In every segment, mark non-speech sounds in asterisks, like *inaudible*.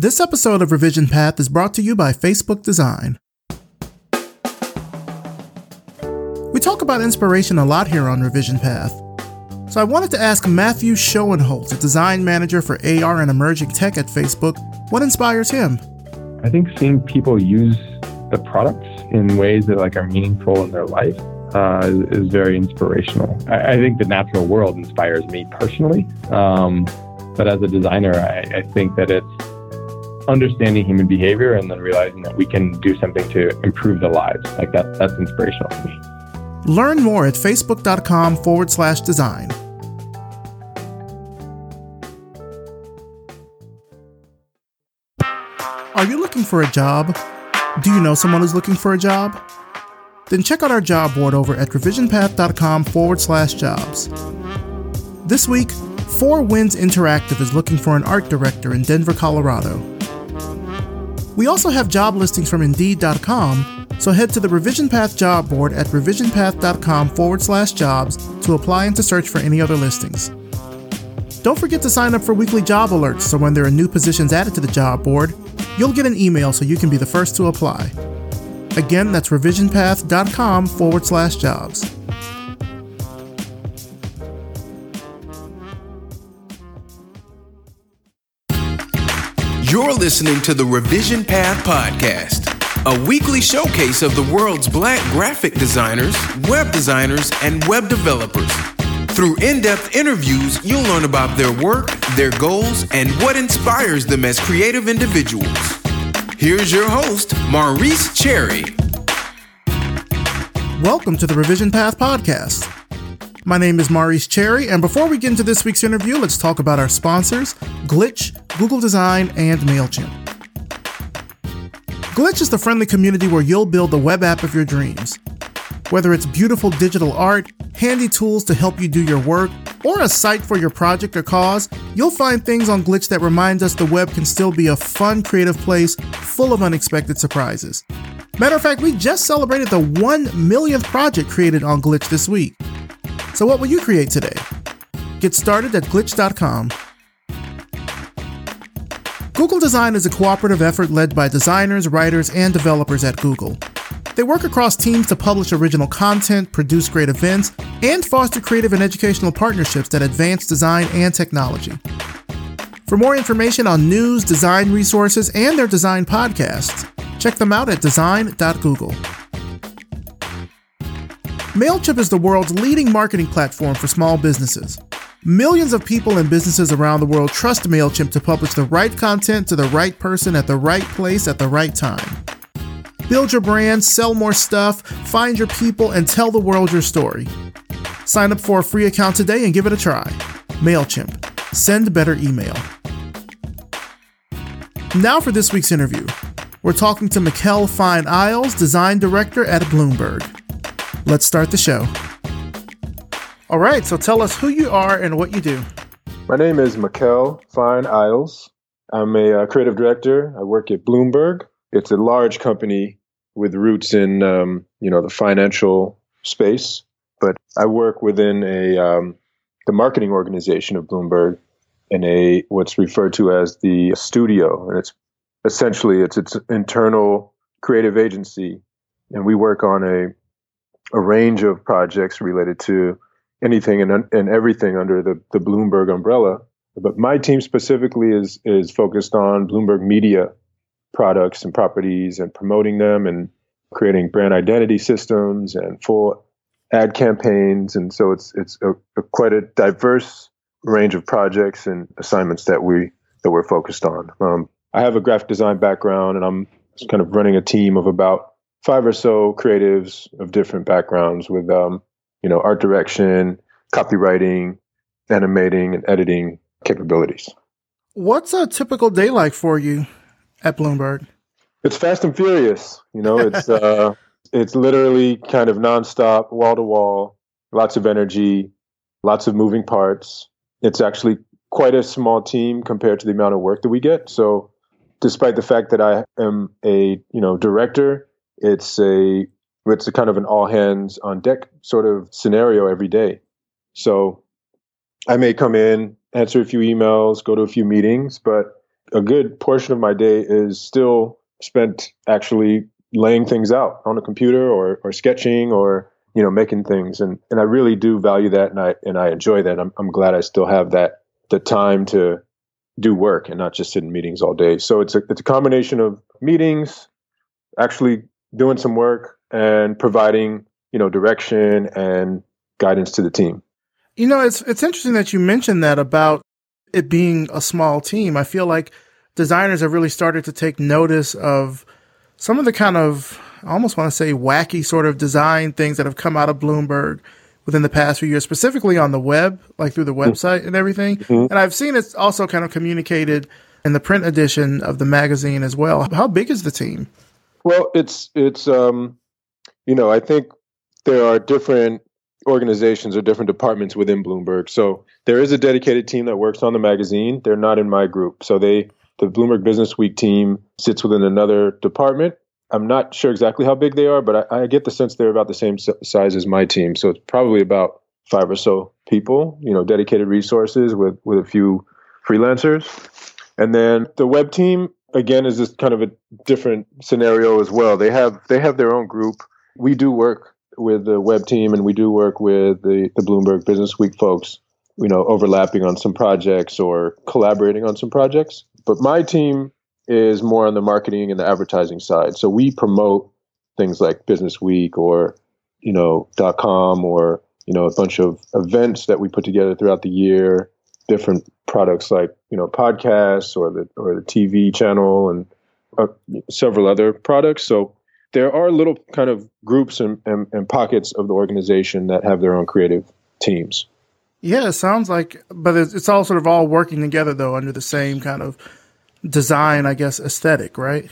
This episode of Revision Path is brought to you by Facebook Design. We talk about inspiration a lot here on Revision Path. So I wanted to ask Matthew Schoenholtz, a design manager for AR and emerging tech at Facebook, what inspires him? I think seeing people use the products in ways that like are meaningful in their life uh, is very inspirational. I, I, think the natural world inspires me personally, um, but as a designer, I, I think that it's understanding human behavior and then realizing that we can do something to improve the lives. Like that, that's inspirational for me. Learn more at facebook.com forward slash design. Are you looking for a job? Do you know someone who's looking for a job? Then check out our job board over at revisionpath.com forward slash jobs. This week, Four Winds Interactive is looking for an art director in Denver, Colorado. We also have job listings from Indeed.com, so head to the Revision Path job board at revisionpath.com forward slash jobs to apply and to search for any other listings. Don't forget to sign up for weekly job alerts so when there are new positions added to the job board, you'll get an email so you can be the first to apply. Again, that's revisionpath.com forward slash jobs. You're listening to the Revision Path Podcast, a weekly showcase of the world's black graphic designers, web designers, and web developers. Through in depth interviews, you'll learn about their work, their goals, and what inspires them as creative individuals. Here's your host, Maurice Cherry. Welcome to the Revision Path Podcast. My name is Maurice Cherry, and before we get into this week's interview, let's talk about our sponsors Glitch, Google Design, and MailChimp. Glitch is the friendly community where you'll build the web app of your dreams. Whether it's beautiful digital art, handy tools to help you do your work, or a site for your project or cause, you'll find things on Glitch that remind us the web can still be a fun, creative place full of unexpected surprises. Matter of fact, we just celebrated the 1 millionth project created on Glitch this week. So, what will you create today? Get started at glitch.com. Google Design is a cooperative effort led by designers, writers, and developers at Google. They work across teams to publish original content, produce great events, and foster creative and educational partnerships that advance design and technology. For more information on news, design resources, and their design podcasts, check them out at design.google. MailChimp is the world's leading marketing platform for small businesses. Millions of people and businesses around the world trust MailChimp to publish the right content to the right person at the right place at the right time. Build your brand, sell more stuff, find your people, and tell the world your story. Sign up for a free account today and give it a try. MailChimp. Send better email. Now for this week's interview. We're talking to Mikell Fine Iles, Design Director at Bloomberg. Let's start the show. All right, so tell us who you are and what you do. My name is Mikell Fine Iles. I'm a uh, creative director. I work at Bloomberg. It's a large company with roots in um, you know the financial space, but I work within a um, the marketing organization of Bloomberg in a what's referred to as the studio, and it's essentially it's its internal creative agency, and we work on a a range of projects related to anything and, and everything under the, the Bloomberg umbrella. But my team specifically is is focused on Bloomberg Media products and properties and promoting them and creating brand identity systems and full ad campaigns. And so it's it's a, a quite a diverse range of projects and assignments that we that we're focused on. Um, I have a graphic design background, and I'm kind of running a team of about five or so creatives of different backgrounds with um, you know art direction, copywriting, animating, and editing capabilities. What's a typical day like for you? at Bloomberg? It's fast and furious. You know, it's *laughs* uh, it's literally kind of nonstop, wall to wall, lots of energy, lots of moving parts. It's actually quite a small team compared to the amount of work that we get. So, despite the fact that I am a you know director, it's a it's a kind of an all hands on deck sort of scenario every day. So, I may come in, answer a few emails, go to a few meetings, but a good portion of my day is still spent actually laying things out on a computer or, or sketching or you know making things. And and I really do value that and I and I enjoy that. I'm I'm glad I still have that the time to do work and not just sit in meetings all day. So it's a it's a combination of meetings actually doing some work and providing you know direction and guidance to the team you know it's it's interesting that you mentioned that about it being a small team I feel like designers have really started to take notice of some of the kind of I almost want to say wacky sort of design things that have come out of Bloomberg within the past few years, specifically on the web, like through the mm-hmm. website and everything. Mm-hmm. And I've seen it's also kind of communicated in the print edition of the magazine as well. How big is the team? Well, it's it's um, you know I think there are different organizations or different departments within Bloomberg. So there is a dedicated team that works on the magazine. They're not in my group. So they the Bloomberg Business Week team sits within another department. I'm not sure exactly how big they are, but I, I get the sense they're about the same size as my team. So it's probably about five or so people, you know, dedicated resources with with a few freelancers. And then the web team again is just kind of a different scenario as well. They have they have their own group. We do work with the web team and we do work with the, the Bloomberg Business Week folks, you know, overlapping on some projects or collaborating on some projects. But my team is more on the marketing and the advertising side. So we promote things like Business Week or, you know, dot .com or, you know, a bunch of events that we put together throughout the year, different products like, you know, podcasts or the or the TV channel and uh, several other products. So there are little kind of groups and, and, and pockets of the organization that have their own creative teams. Yeah, it sounds like, but it's, it's all sort of all working together though under the same kind of design, I guess, aesthetic, right?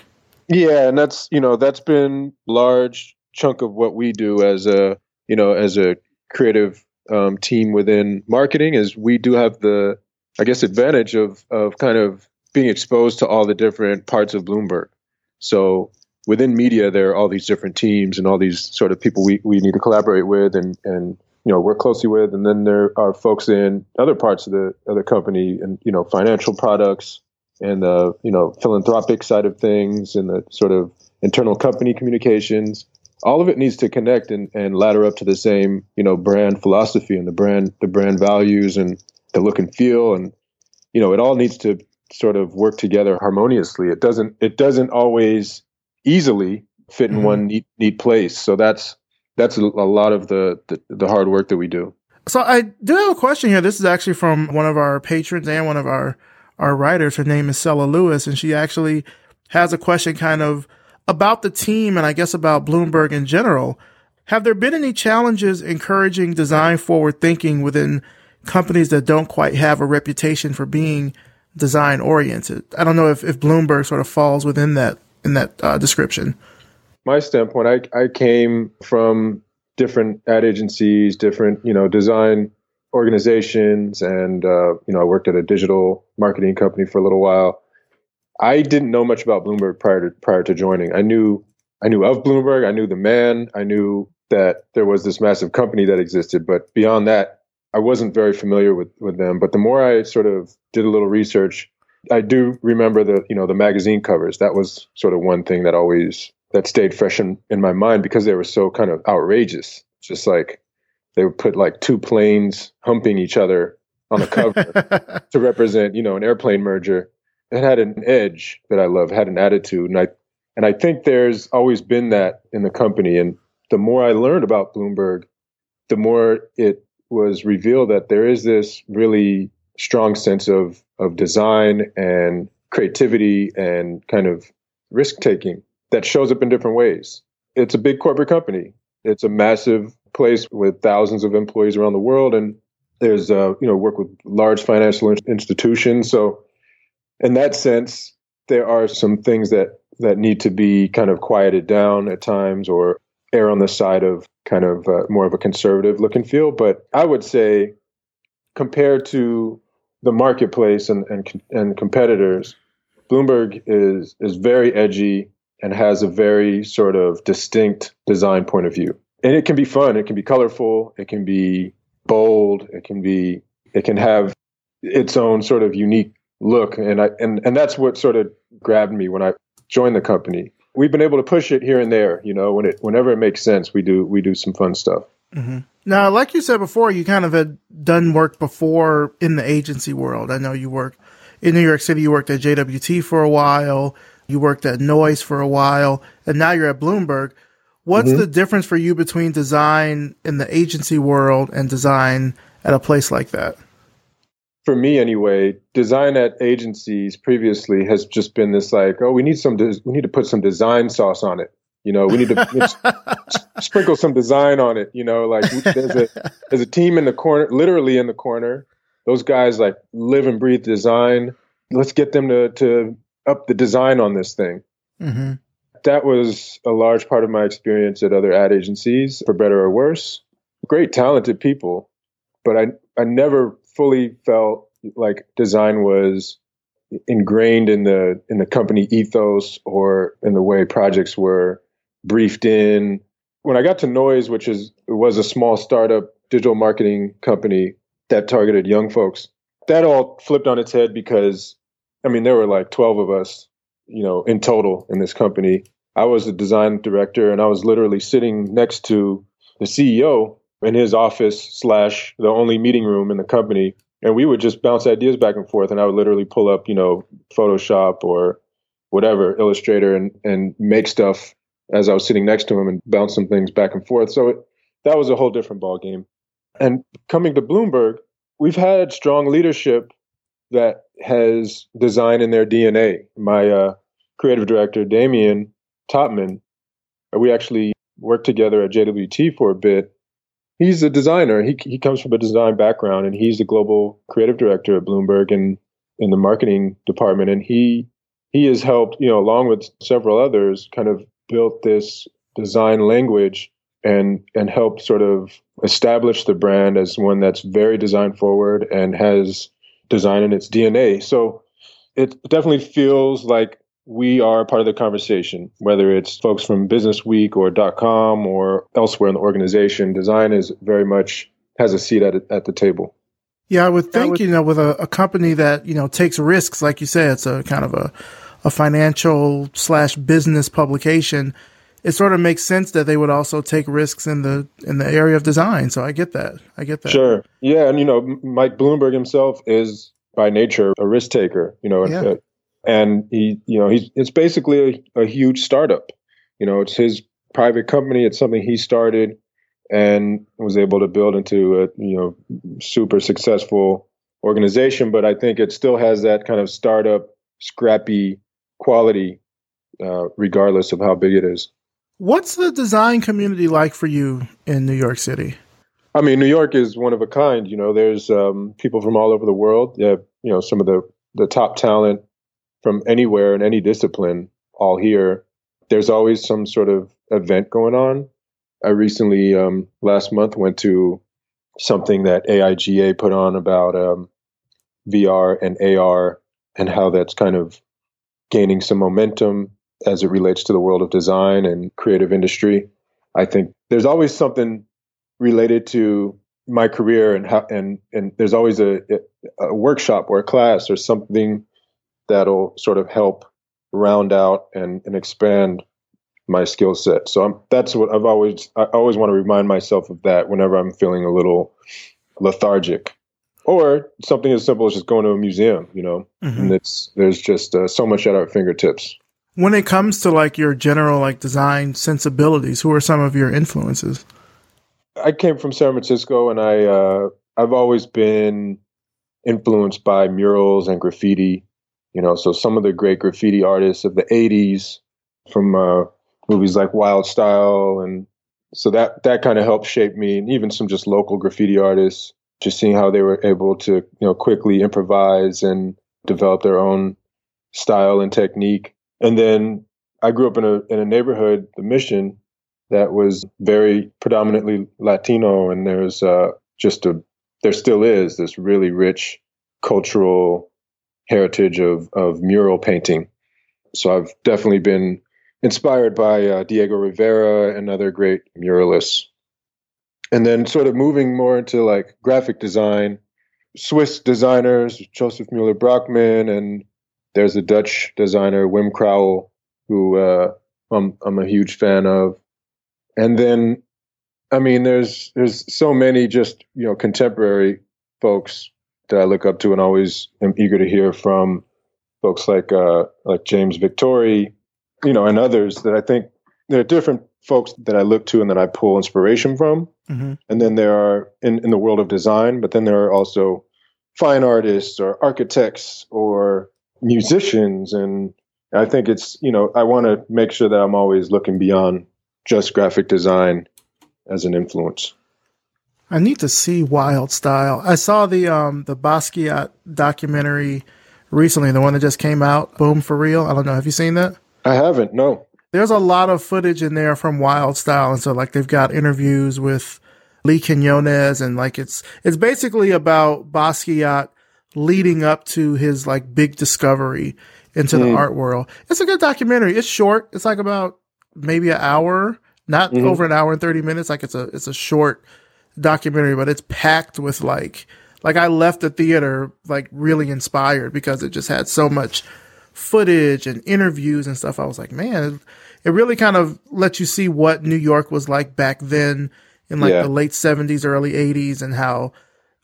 Yeah, and that's you know that's been large chunk of what we do as a you know as a creative um, team within marketing is we do have the I guess advantage of of kind of being exposed to all the different parts of Bloomberg. So within media, there are all these different teams and all these sort of people we, we need to collaborate with and and you know work closely with, and then there are folks in other parts of the of the company and you know financial products and the you know philanthropic side of things and the sort of internal company communications. All of it needs to connect and, and ladder up to the same you know brand philosophy and the brand the brand values and the look and feel. And you know it all needs to sort of work together harmoniously. It doesn't it doesn't always easily fit in mm-hmm. one neat, neat place so that's that's a, lot of the, the, the hard work that we do. So I do have a question here. This is actually from one of our patrons and one of our our writers. Her name is Sella Lewis, and she actually has a question kind of about the team and I guess about Bloomberg in general. Have there been any challenges encouraging design forward thinking within companies that don't quite have a reputation for being design oriented? I don't know if, if Bloomberg sort of falls within that in that uh, description my standpoint, I, I came from different ad agencies, different, you know, design organizations. And, uh, you know, I worked at a digital marketing company for a little while. I didn't know much about Bloomberg prior to, prior to joining. I knew, I knew of Bloomberg. I knew the man. I knew that there was this massive company that existed. But beyond that, I wasn't very familiar with, with them. But the more I sort of did a little research, I do remember the, you know, the magazine covers. That was sort of one thing that always that stayed fresh in, in my mind because they were so kind of outrageous. Just like they would put like two planes humping each other on the cover *laughs* to represent, you know, an airplane merger. It had an edge that I love, had an attitude, and I and I think there's always been that in the company. And the more I learned about Bloomberg, the more it was revealed that there is this really strong sense of of design and creativity and kind of risk taking that shows up in different ways. It's a big corporate company. It's a massive place with thousands of employees around the world, and there's uh, you know work with large financial institutions. So, in that sense, there are some things that that need to be kind of quieted down at times, or err on the side of kind of uh, more of a conservative look and feel. But I would say, compared to the marketplace and and, and competitors, Bloomberg is is very edgy and has a very sort of distinct design point of view. And it can be fun, it can be colorful, it can be bold, it can be it can have its own sort of unique look. And I and and that's what sort of grabbed me when I joined the company. We've been able to push it here and there. You know, when it whenever it makes sense, we do we do some fun stuff. Mm-hmm. Now, like you said before, you kind of had done work before in the agency world. I know you worked in New York City. You worked at JWT for a while. You worked at Noise for a while, and now you're at Bloomberg. What's mm-hmm. the difference for you between design in the agency world and design at a place like that? For me, anyway, design at agencies previously has just been this like, oh, we need some, we need to put some design sauce on it. You know, we need to *laughs* sprinkle some design on it. You know, like there's a there's a team in the corner, literally in the corner. Those guys like live and breathe design. Let's get them to to up the design on this thing. Mm-hmm. That was a large part of my experience at other ad agencies, for better or worse. Great, talented people, but I I never fully felt like design was ingrained in the in the company ethos or in the way projects were briefed in. When I got to Noise, which is was a small startup digital marketing company that targeted young folks, that all flipped on its head because I mean there were like 12 of us, you know, in total in this company. I was the design director and I was literally sitting next to the CEO in his office slash the only meeting room in the company and we would just bounce ideas back and forth and i would literally pull up you know photoshop or whatever illustrator and and make stuff as I was sitting next to him and bouncing things back and forth. So it, that was a whole different ball game. And coming to Bloomberg, we've had strong leadership that has design in their DNA. My uh, creative director, Damien Topman, we actually worked together at JWT for a bit. He's a designer. He he comes from a design background, and he's the global creative director at Bloomberg and in the marketing department. And he he has helped, you know, along with several others, kind of built this design language and and helped sort of establish the brand as one that's very design forward and has design in its DNA. So it definitely feels like we are part of the conversation, whether it's folks from Business Week or .com or elsewhere in the organization. Design is very much has a seat at at the table. Yeah, I would think would, you know with a, a company that you know takes risks, like you said, it's a kind of a a financial slash business publication, it sort of makes sense that they would also take risks in the in the area of design. So I get that. I get that. Sure. Yeah, and you know, Mike Bloomberg himself is by nature a risk taker. You know, yeah. Uh, and he, you know, he's it's basically a, a huge startup. You know, it's his private company. It's something he started and was able to build into a you know super successful organization. But I think it still has that kind of startup, scrappy quality, uh, regardless of how big it is. What's the design community like for you in New York City? I mean, New York is one of a kind. You know, there's um, people from all over the world. Yeah, you know, some of the the top talent from anywhere in any discipline, all here. There's always some sort of event going on. I recently, um, last month, went to something that AIGA put on about um, VR and AR and how that's kind of gaining some momentum as it relates to the world of design and creative industry. I think there's always something related to my career and how, and and there's always a, a workshop or a class or something that'll sort of help round out and, and expand my skill set. So I'm, that's what I've always I always want to remind myself of that whenever I'm feeling a little lethargic or something as simple as just going to a museum you know? Mm-hmm. and it's there's just uh, so much at our fingertips. When it comes to like your general like design sensibilities who are some of your influences? I came from san francisco and i uh, i've always been influenced by murals and graffiti you know? So some of the great graffiti artists of the 80s from uh, movies like wild style and so that that kind of helped shape me and even some just local graffiti artists just seeing how they were able to, you know, quickly improvise and develop their own style and technique. And then I grew up in a in a neighborhood, the Mission, that was very predominantly Latino, and there's uh, just a there still is this really rich cultural heritage of of mural painting. So I've definitely been inspired by uh, Diego Rivera and other great muralists and then sort of moving more into like graphic design Swiss designers, Josef Müller-Brockmann, and there's a Dutch designer, Wim Crouwel, who uh, I'm, I'm a huge fan of. And then, I mean, there's there's so many just you know contemporary folks that I look up to and always am eager to hear from folks like uh, like James Victore, you know, and others that I think there are different folks that I look to and that I pull inspiration from. Mm-hmm. And then there are in, in the world of design, but then there are also fine artists or architects or musicians. And I think it's, you know, I want to make sure that I'm always looking beyond just graphic design as an influence. I need to see Wild Style. I saw the um the Basquiat documentary recently, the one that just came out, Boom for Real. I don't know. Have you seen that? I haven't. No there's a lot of footage in there from Wild Style, and so like they've got interviews with Lee Quinones, and like it's it's basically about Basquiat leading up to his like big discovery into mm. the art world. It's a good documentary. It's short. It's like about maybe an hour, not mm-hmm. over an hour and thirty minutes. Like it's a it's a short documentary, but it's packed with like like I left the theater like really inspired because it just had so much footage and interviews and stuff, I was like, man, it, really kind of lets you see what New York was like back then in like yeah. the late 70s, early 80s, and how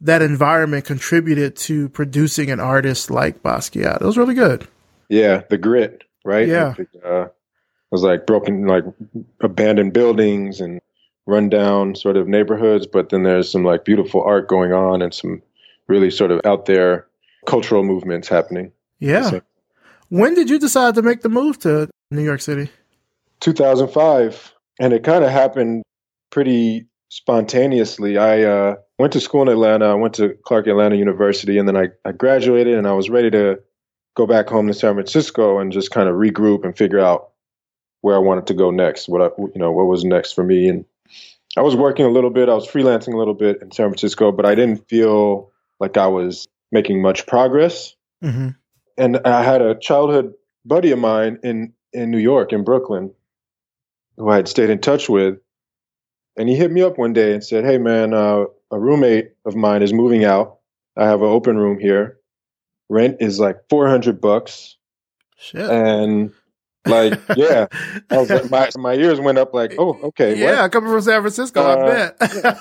that environment contributed to producing an artist like Basquiat. It was really good. Yeah, the grit, right? Yeah. uh, it was like broken, like abandoned buildings and rundown sort of neighborhoods, but then there's some like beautiful art going on and some really sort of out there cultural movements happening. Yeah. When did you decide to make the move to New York City? 2005. And it kind of happened pretty spontaneously. I uh, went to school in Atlanta. I went to Clark Atlanta University, and then I, I graduated and I was ready to go back home to San Francisco and just kind of regroup and figure out where I wanted to go next. What I, you know, what was next for me. And I was working a little bit. I was freelancing a little bit in San Francisco, but I didn't feel like I was making much progress. Mm-hmm and I had a childhood buddy of mine in in New York, in Brooklyn, who I had stayed in touch with, and he hit me up one day and said, "Hey, man, uh, a roommate of mine is moving out. I have an open room here. Rent is like four hundred bucks, Shit. and like, *laughs* yeah, I was like, my my ears went up like, oh, okay, yeah, what? coming from San Francisco, uh, I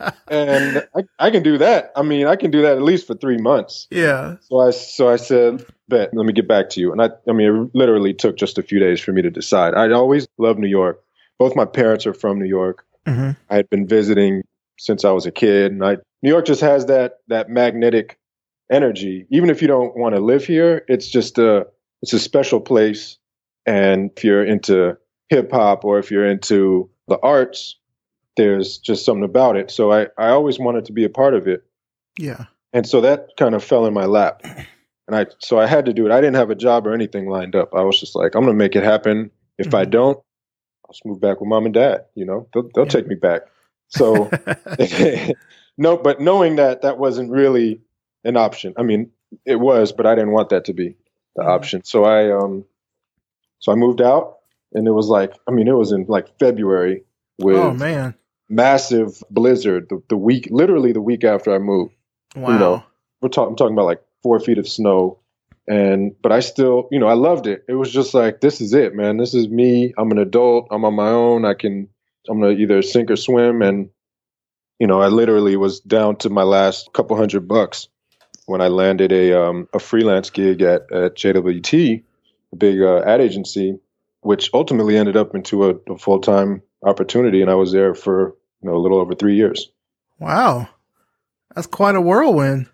bet. and I, I can do that. I mean, I can do that at least for three months. Yeah. So I so I said, bet. Let me get back to you. And I, I mean, it literally took just a few days for me to decide. I'd always loved New York. Both my parents are from New York. Mm-hmm. I had been visiting since I was a kid, and I New York just has that that magnetic energy. Even if you don't want to live here, it's just a it's a special place and if you're into hip hop or if you're into the arts, there's just something about it. So I, I always wanted to be a part of it. Yeah. And so that kind of fell in my lap. And I so I had to do it. I didn't have a job or anything lined up. I was just like, I'm gonna make it happen. If mm-hmm. I don't, I'll just move back with mom and dad. You know, they'll, they'll yeah. take me back. So *laughs* *laughs* no, but knowing that that wasn't really an option. I mean, it was, but I didn't want that to be the mm-hmm. option. So I um so I moved out, and it was like, I mean, it was in like February with oh man, massive blizzard. The, the week, literally the week after I moved. Wow. You know, we're talking, I'm talking about like four feet of snow, and but I still, you know, I loved it. It was just like, this is it, man. This is me. I'm an adult. I'm on my own. I can, I'm gonna either sink or swim, and you know, I literally was down to my last couple hundred bucks when I landed a um, a freelance gig at at JWT a big uh, ad agency, which ultimately ended up into a, a full time opportunity, and I was there for you know a little over three years. Wow, that's quite a whirlwind.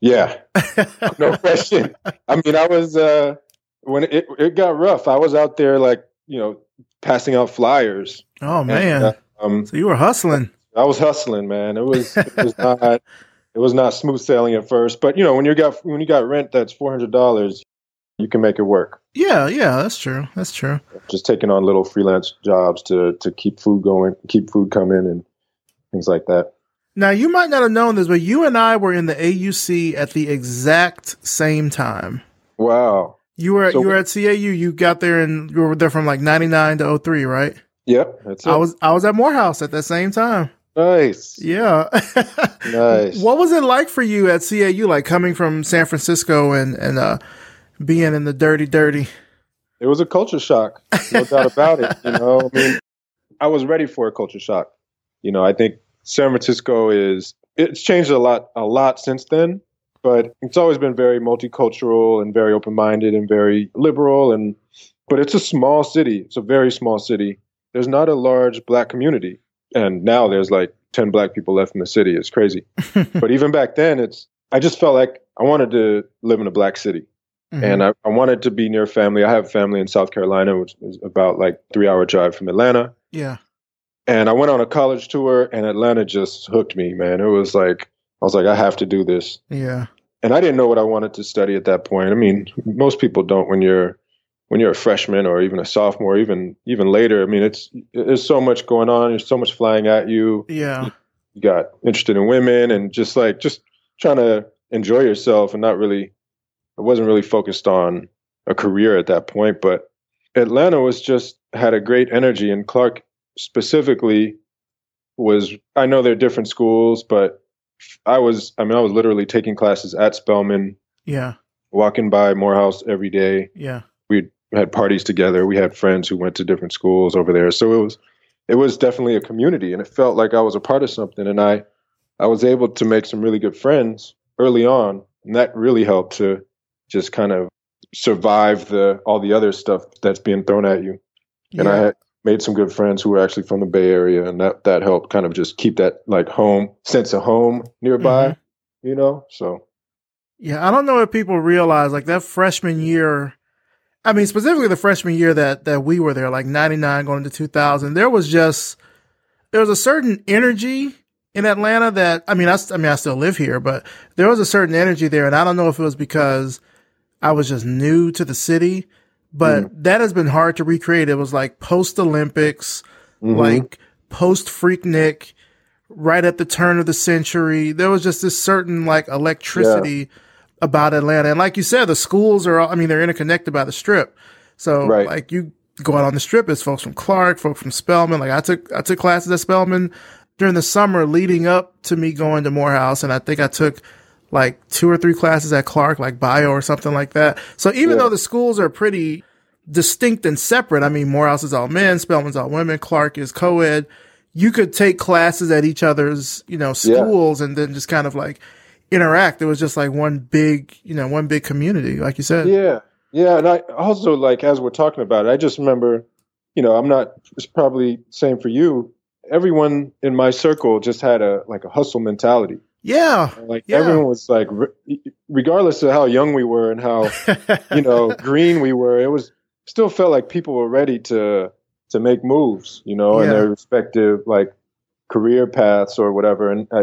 Yeah, *laughs* no question. I mean, I was uh, when it it got rough. I was out there like you know passing out flyers. Oh man! And, uh, um, so you were hustling. I was hustling, man. It was it was *laughs* not it was not smooth sailing at first, but you know when you got when you got rent that's four hundred dollars, you can make it work. Yeah, yeah, that's true. That's true. Just taking on little freelance jobs to to keep food going, keep food coming, and things like that. Now you might not have known this, but you and I were in the AUC at the exact same time. Wow. You were so, you were at CAU. You got there and you were there from like ninety nine to 03, right? Yep. That's it. I was I was at Morehouse at that same time. Nice. Yeah. *laughs* nice. What was it like for you at CAU, like coming from San Francisco and, and uh, being in the dirty, dirty? It was a culture shock, no doubt about it. You know, I mean, I was ready for a culture shock. You know, I think San Francisco is it's changed a lot a lot since then, but it's always been very multicultural and very open-minded and very liberal and but it's a small city. It's a very small city. There's not a large black community. And now there's like 10 black people left in the city. It's crazy. *laughs* but even back then it's I just felt like I wanted to live in a black city. Mm-hmm. And I, I wanted to be near family. I have family in South Carolina, which is about like three hour drive from Atlanta. Yeah. And I went on a college tour, and Atlanta just hooked me, man. It was like I was like, I have to do this. Yeah. And I didn't know what I wanted to study at that point. I mean, most people don't when you're when you're a freshman or even a sophomore, even even later. I mean, it's there's so much going on. There's so much flying at you. Yeah. You got interested in women and just like just trying to enjoy yourself and not really. I wasn't really focused on a career at that point, but Atlanta was just had a great energy, and Clark specifically was I know they're different schools, but I was I mean I was literally taking classes at Spelman. Yeah. Walking by Morehouse every day. Yeah. We had parties together. We had friends who went to different schools over there. So it was it was definitely a community and it felt like I was a part of something and I I was able to make some really good friends early on and that really helped to just kind of survive the all the other stuff that's being thrown at you. And yeah. I had made some good friends who were actually from the Bay Area, and that that helped kind of just keep that like home sense of home nearby, mm-hmm. you know. So, yeah, I don't know if people realize like that freshman year. I mean, specifically the freshman year that that we were there, like '99 going into 2000, there was just there was a certain energy in Atlanta that I mean, I, I mean, I still live here, but there was a certain energy there, and I don't know if it was because I was just new to the city but mm. that has been hard to recreate. It was like post Olympics, mm-hmm. like post Freaknik, right at the turn of the century. There was just this certain like electricity yeah. about Atlanta. And like you said, the schools are, all, I mean, they're interconnected by the strip. So right. like you go out on the strip, it's folks from Clark, folks from Spelman. Like I took, I took classes at Spelman during the summer leading up to me going to Morehouse. And I think I took like two or three classes at Clark, like bio or something like that. So even yeah. though the schools are pretty distinct and separate, I mean, Morehouse is all men, Spelman's all women, Clark is co-ed. You could take classes at each other's, you know, schools yeah. and then just kind of like interact. It was just like one big, you know, one big community, like you said. Yeah. Yeah. And I also like, as we're talking about it, I just remember, you know, I'm not, it's probably same for you. Everyone in my circle just had a, like a hustle mentality. Yeah. Like yeah. everyone was like, regardless of how young we were and how, *laughs* you know, green we were, it was still felt like people were ready to to make moves, you know, yeah. in their respective like career paths or whatever. And I,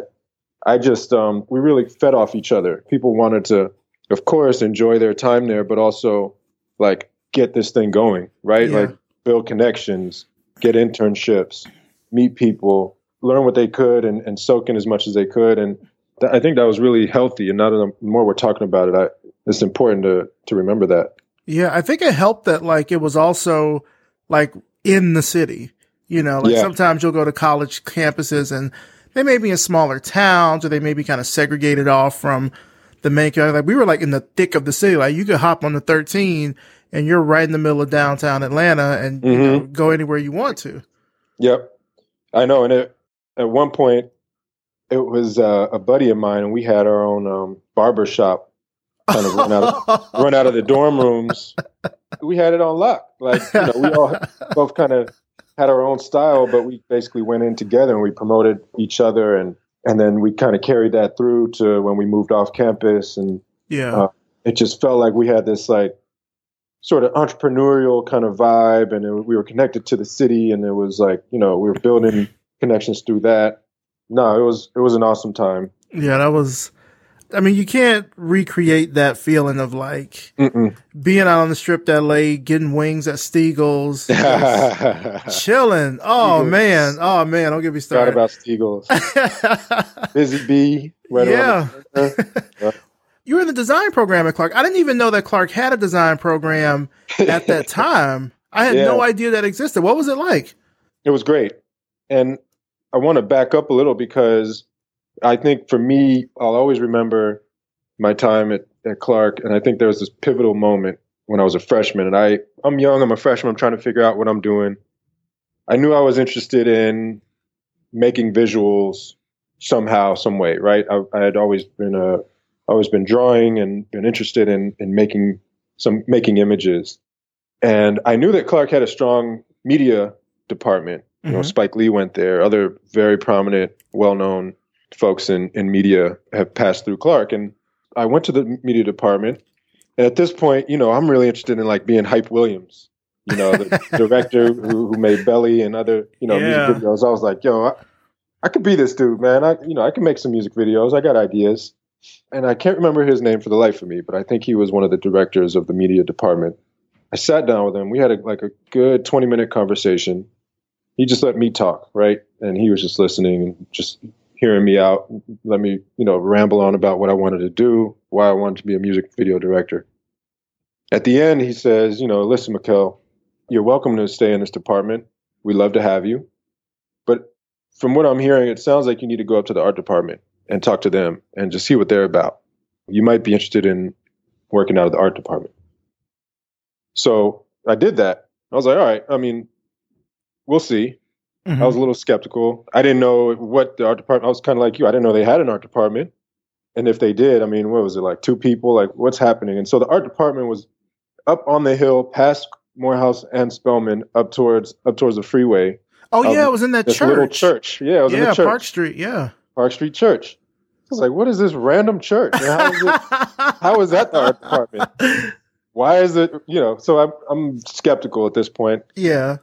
I just um, we really fed off each other. People wanted to, of course, enjoy their time there, but also like get this thing going, right? Yeah. Like build connections, get internships, meet people, learn what they could, and, and soak in as much as they could. And I think that was really healthy. And now that the more we're talking about it, I, it's important to to remember that. Yeah, I think it helped that like it was also like in the city. You know, like yeah. sometimes you'll go to college campuses and they may be in smaller towns or they may be kind of segregated off from the main Like we were like in the thick of the city. Like you could hop on the 13 and you're right in the middle of downtown Atlanta and mm-hmm. you know, go anywhere you want to. Yep. I know. And it, at one point, it was uh, a buddy of mine and we had our own um, barber shop kind of run out of, *laughs* run out of the dorm rooms. We had it on lock. Like you know, we all both kind of had our own style, but we basically went in together and we promoted each other, and and then we kind of carried that through to when we moved off campus, and yeah, uh, it just felt like we had this like sort of entrepreneurial kind of vibe, and it, we were connected to the city, and it was like you know we were building connections through that. No, it was it was an awesome time. Yeah, that was I mean, you can't recreate that feeling of like Mm-mm. being out on the strip that late, getting wings at Steagles, *laughs* chilling. Oh man, oh man, don't get me started. about Steagles. *laughs* Busy Bee. yeah. *laughs* you were in the design program at Clark. I didn't even know that Clark had a design program at that time. I had yeah. no idea that existed. What was it like? It was great, and I want to back up a little because I think for me, I'll always remember my time at, at Clark, and I think there was this pivotal moment when I was a freshman, and I I'm young, I'm a freshman, I'm trying to figure out what I'm doing. I knew I was interested in making visuals somehow, some way, right? I, I had always been a always been drawing and been interested in in making some making images, and I knew that Clark had a strong media department. You know, Mhm. Spike Lee went there. Other very prominent, well-known folks in in media have passed through Clark, and I went to the media department. And at this point, you know, I'm really interested in like being Hype Williams, you know, the *laughs* director who, who made Belly and other, you know, Yeah. music videos. I was like, yo, I, I could be this dude, man. I, you know, I can make some music videos. I got ideas. And I can't remember his name for the life of me, but I think he was one of the directors of the media department. I sat down with him. We had a, like a good 20 minute conversation. He just let me talk, right? And he was just listening and just hearing me out, let me, you know, ramble on about what I wanted to do, why I wanted to be a music video director. At the end, he says, you know, listen, Mikell, you're welcome to stay in this department. We love to have you. But from what I'm hearing, it sounds like you need to go up to the art department and talk to them and just see what they're about. You might be interested in working out of the art department. So I did that. I was like, all right, I mean, we'll see. Mhm. I was a little skeptical. I didn't know what the art department. I was kind of like you. I didn't know they had an art department, and if they did, I mean, what was it like? Two people? Like, what's happening? And so the art department was up on the hill, past Morehouse and Spelman, up towards up towards the freeway. oh yeah, it was in that church. little church. Yeah, it was in yeah, the church, Park Park, Street. Yeah. Park Street Church. I was like, what is this random church? How is it? how is that the art department? *laughs* Why is it? You know. So I'm I'm skeptical at this point. yeah.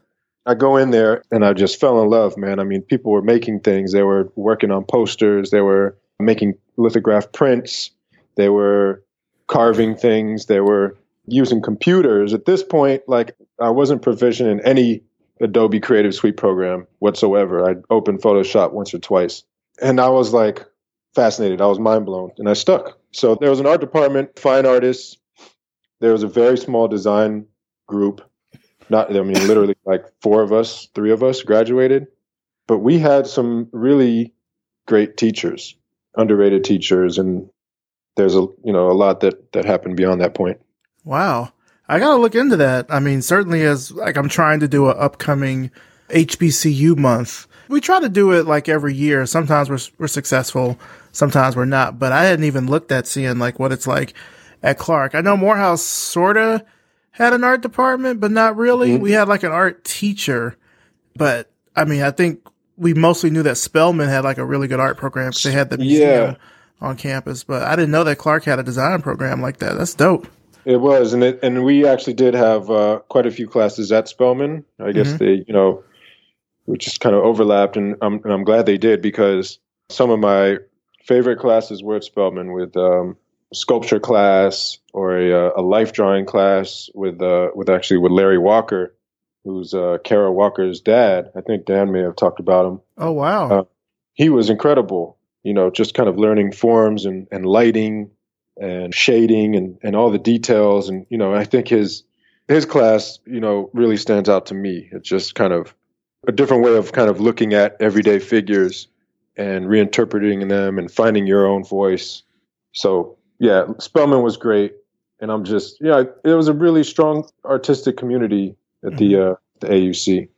I go in there and I just fell in love, man. I mean, people were making things. They were working on posters. They were making lithograph prints. They were carving things. They were using computers. At this point, like I wasn't proficient in any Adobe Creative Suite program whatsoever. I'd opened Photoshop once or twice. And I was like fascinated. I was mind blown and I stuck. So there was an art department, fine artists. There was a very small design group not i mean literally like four of us three of us graduated but we had some really great teachers underrated teachers and there's a you know a lot that that happened beyond that point Wow. I gotta look into that. I mean, certainly as like I'm trying to do an upcoming HBCU month. We try to do it like every year. Sometimes we're we're successful, sometimes we're not. But I hadn't even looked at seeing like what it's like at Clark. I know Morehouse sorta had an art department, but not really. Mm-hmm. We had like an art teacher, but I mean, I think we mostly knew that Spelman had like a really good art program they had the museum on campus. But I didn't know that Clark had a design program like that. That's dope. it was and it and we actually did have uh, quite a few classes at Spelman. i guess Mhm. they you know we just kind of overlapped and I'm, and I'm glad they did because some of my favorite classes were at Spelman with um, sculpture class or a, uh, a life drawing class with uh, with actually with larry walker who's uh, kara walker's dad i think dan may have talked about him Oh wow. Uh, he was incredible. You know, just kind of learning forms and, and lighting and shading and, and all the details. And, you know, I think his his class, you know, really stands out to me. It's just kind of a different way of kind of looking at everyday figures and reinterpreting them and finding your own voice. So yeah, Spelman was great. And I'm just yeah, it was a really strong artistic community at the uh, the AUC.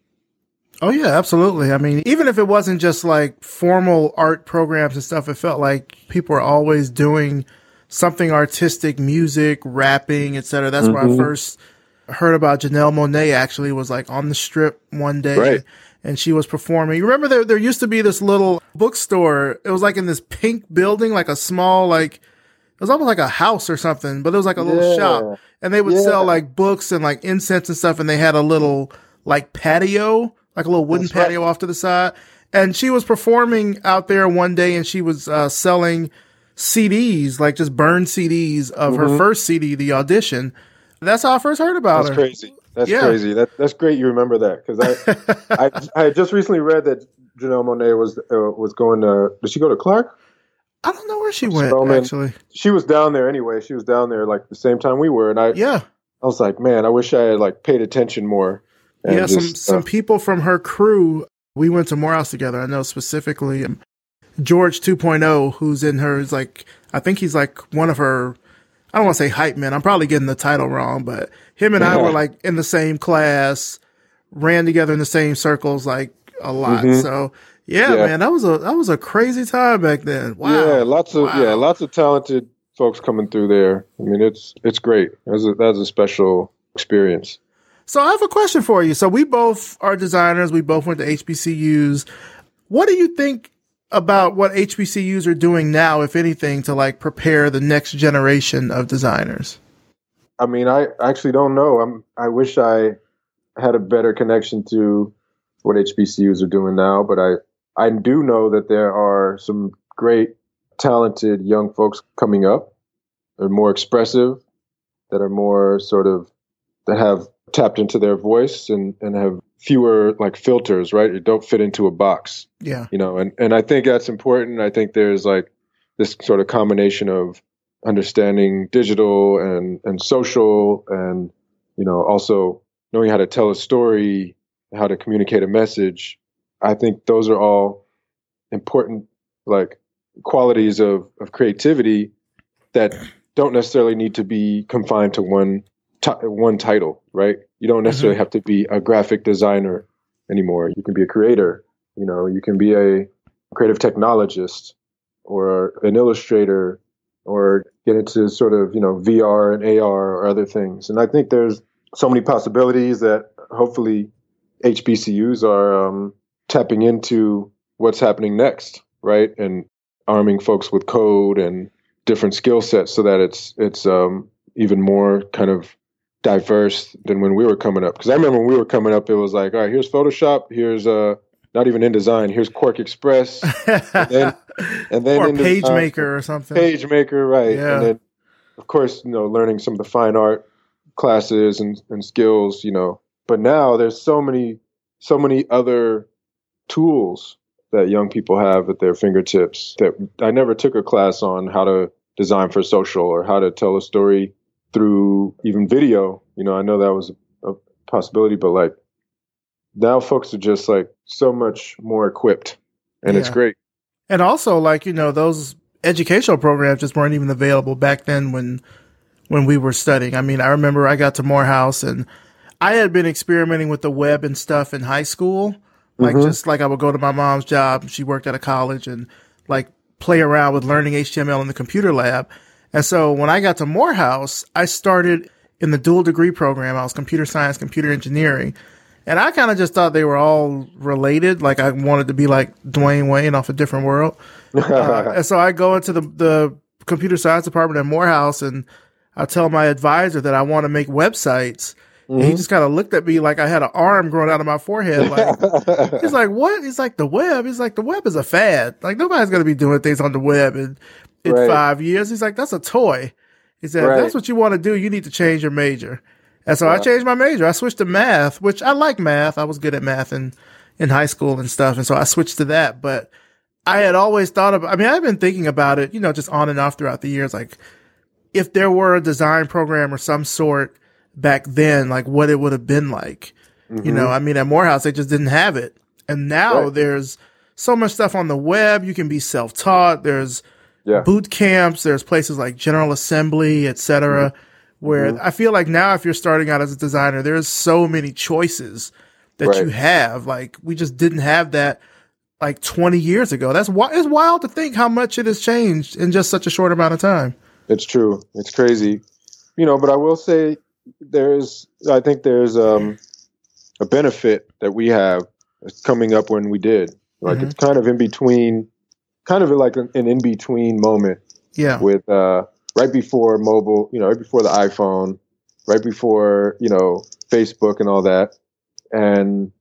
Oh yeah, absolutely. I mean, even if it wasn't just like formal art programs and stuff, it felt like people were always doing something artistic, music, rapping, etc. That's where I first heard about Janelle Monáe actually was like on the strip one day Right. and she was performing. You remember there there used to be this little bookstore. It was like in this pink building, like a small like was almost like a house or something, but it was like a little Yeah. shop. And they would Yeah. sell like books and like incense and stuff and they had a little like patio, like a little wooden That's right. patio off to the side. And she was performing out there one day and she was uh, selling CDs, like just burned CDs of her Mhm. first CD, The Audition. That's how I first heard about it. That's her. crazy. That's Yeah. crazy. That that's great. You remember that because I, *laughs* I I just recently read that Janelle Monáe was uh, was going to. Did she go to Clark? I don't know where she went Spelman. actually. She was down there anyway. She was down there like the same time we were, and I Yeah, I was like, man, I wish I had like paid attention more. and yeah. Some just, some uh, people from her crew we went to Morehouse together. I know specifically um, George 2.0, who's in her, is like, I think he's like one of her, I don't want to say hype men. I'm probably getting the title wrong, but him and I were like in the same class, ran together in the same circles like a lot. Mhm. So yeah, Yeah. man, that was a, that was a crazy time back then. Wow. Yeah, lots of Wow. yeah, lots of talented folks coming through there. I mean, it's it's great. That's a, that's a special experience. So I have a question for you. So we both are designers. We both went to HBCUs. What do you think about what HBCUs are doing now, if anything, to like prepare the next generation of designers? I mean, I actually don't know. I'm. I wish I had a better connection to what HBCUs are doing now, but I I do know that there are some great, talented young folks coming up. They're more expressive, that are more sort of that have tapped into their voice and and have fewer like filters, right? It don't fit into a box Yeah. you know and and i think that's important i think there's like this sort of combination of understanding digital and and social and you know also knowing how to tell a story how to communicate a message i think those are all important like qualities of of creativity that don't necessarily need to be confined to one ti- one title right? You don't necessarily have to be a graphic designer anymore. You can be a creator you know, you can be a creative technologist or an illustrator or get into sort of, you know, VR and AR or other things. And I think there's so many possibilities that hopefully HBCUs are um, tapping into what's happening next, right? And arming folks with code and different skill sets so that it's it's um, even more kind of diverse than when we were coming up. Because I remember when we were coming up, it was like, all right, here's Photoshop, here's uh, not even InDesign, here's QuarkXPress, *laughs* then- and then or in the- PageMaker or something. PageMaker, right? Yeah. And then, of course, you know, learning some of the fine art classes and, and skills, you know. But now there's so many, so many other tools that young people have at their fingertips that I never took a class on how to design for social or how to tell a story through even video. You know, I know that was a possibility, but like now folks are just like so much more equipped and it's great. And also, like you know, those educational programs just weren't even available back then when when we were studying. I mean, I remember I got to Morehouse and I had been experimenting with the web and stuff in high school. Like just like I would go to my mom's job, she worked at a college and like play around with learning HTML in the computer lab. And so when I got to Morehouse, I started in the dual degree program. I was computer science, computer engineering. And I kind of just thought they were all related. Like I wanted to be like Dwayne Wayne off a different world. *laughs* Uh, and so I go into the, the computer science department at Morehouse and I tell my advisor that I want to make websites. And he mm-hmm. just kind of looked at me like I had an arm growing out of my forehead. Like, *laughs* he's like, what? He's like, the web. He's like, the web is a fad. Like nobody's going to be doing things on the web in, in Right. five years. He's like, that's a toy. He said, if Right. that's what you want to do, you need to change your major. And so I changed my major. I switched to math, which I like math. I was good at math in, in high school and stuff. And so I switched to that. But I had always thought of, I mean, I've been thinking about it, you know, just on and off throughout the years. Like if there were a design program or some sort back then, like what it would have been like. You know, mm-hmm. I mean, at Morehouse, they just didn't have it. And now Right. there's so much stuff on the web. You can be self taught. There's Yeah. boot camps. There's places like General Assembly, et cetera, mm-hmm. where mm-hmm. I feel like now if you're starting out as a designer, there's so many choices that Right. you have. Like we just didn't have that like 20 years ago. That's why it's wild to think how much it has changed in just such a short amount of time. It's true. It's crazy. You know, but I will say there's I think there's um a benefit that we have coming up when we did. Like Mhm. it's kind of in between kind of like an, an in between moment Yeah. with uh right before mobile, you know, right before the iPhone, right before, you know, Facebook and all that. And